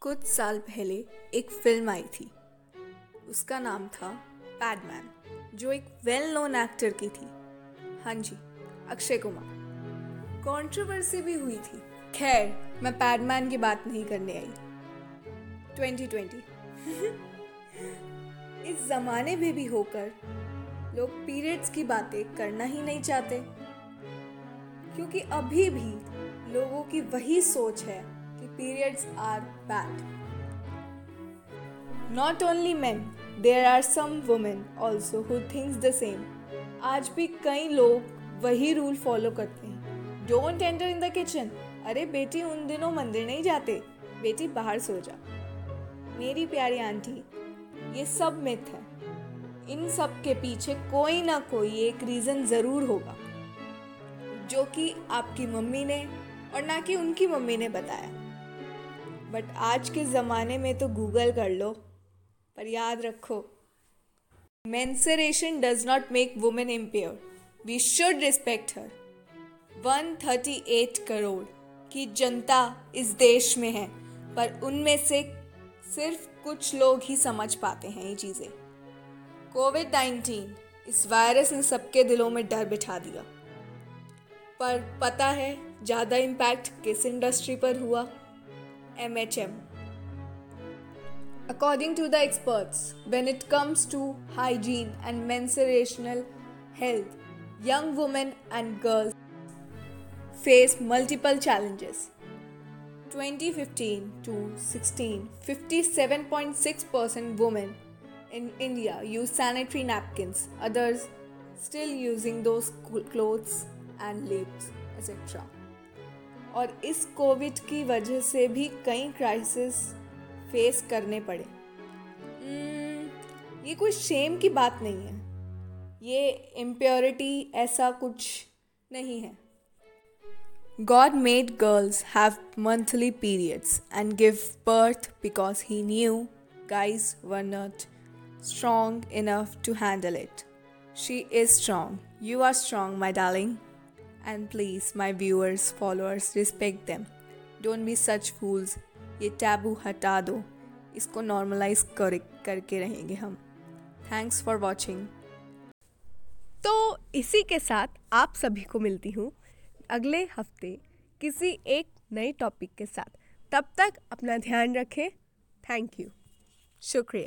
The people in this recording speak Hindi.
कुछ साल पहले एक फ़िल्म आई थी। उसका नाम था पैडमैन जो एक वेल नोन एक्टर की थी। हाँ जी, अक्षय कुमार। कंट्रोवर्सी भी हुई थी। खैर, मैं पैडमैन की बात नहीं करने आई। 2020 इस जमाने में भी होकर लोग पीरियड्स की बातें करना ही नहीं चाहते। क्योंकि अभी भी लोगों की वही सोच है। Periods are bad. Not only men, there are some women also who thinks the same. आज भी कई लोग वही रूल फॉलो करते हैं। Don't enter in the kitchen अरे बेटी उन दिनों मंदिर नहीं जाते। बेटी बाहर सो जा। मेरी प्यारी आंटी ये सब मिथ है। इन सब के पीछे कोई ना कोई एक रीज़न ज़रूर होगा। जो कि आपकी मम्मी ने और ना कि उनकी मम्मी ने बताया। बट आज के ज़माने में तो गूगल कर लो, पर याद रखो menstruation does not make women impair we should respect her 138 crore की जनता इस देश में है, पर उनमें से सिर्फ़ कुछ लोग ही समझ पाते हैं ये चीज़ें। कोविड 19 इस वायरस ने सबके दिलों में डर बिठा दिया। पर पता है, ज़्यादा इम्पैक्ट किस इंडस्ट्री पर हुआ? MHM. According to the experts, when it comes to hygiene and menstruational health, young women and girls face multiple challenges. 2015 to 16, 57.6% women in India use sanitary napkins, others still using those clothes and labels, etc. और इस कोविड की वजह से भी कई क्राइसिस फेस करने पड़े। हम्म, ये कोई शेम की बात नहीं है। ये इम्प्योरिटी ऐसा कुछ नहीं है। God made girls have monthly periods and give birth because he knew guys were not strong enough to handle it she is strong you are strong my darling and please my viewers followers respect them don't be such fools ये टैबू हटा दो। इसको नॉर्मलाइज कर, करके रहेंगे हम। थैंक्स फॉर वॉचिंग तो इसी के साथ आप सभी को मिलती हूँ अगले हफ़्ते किसी एक नए टॉपिक के साथ। तब तक अपना ध्यान रखें। थैंक यू शुक्रिया।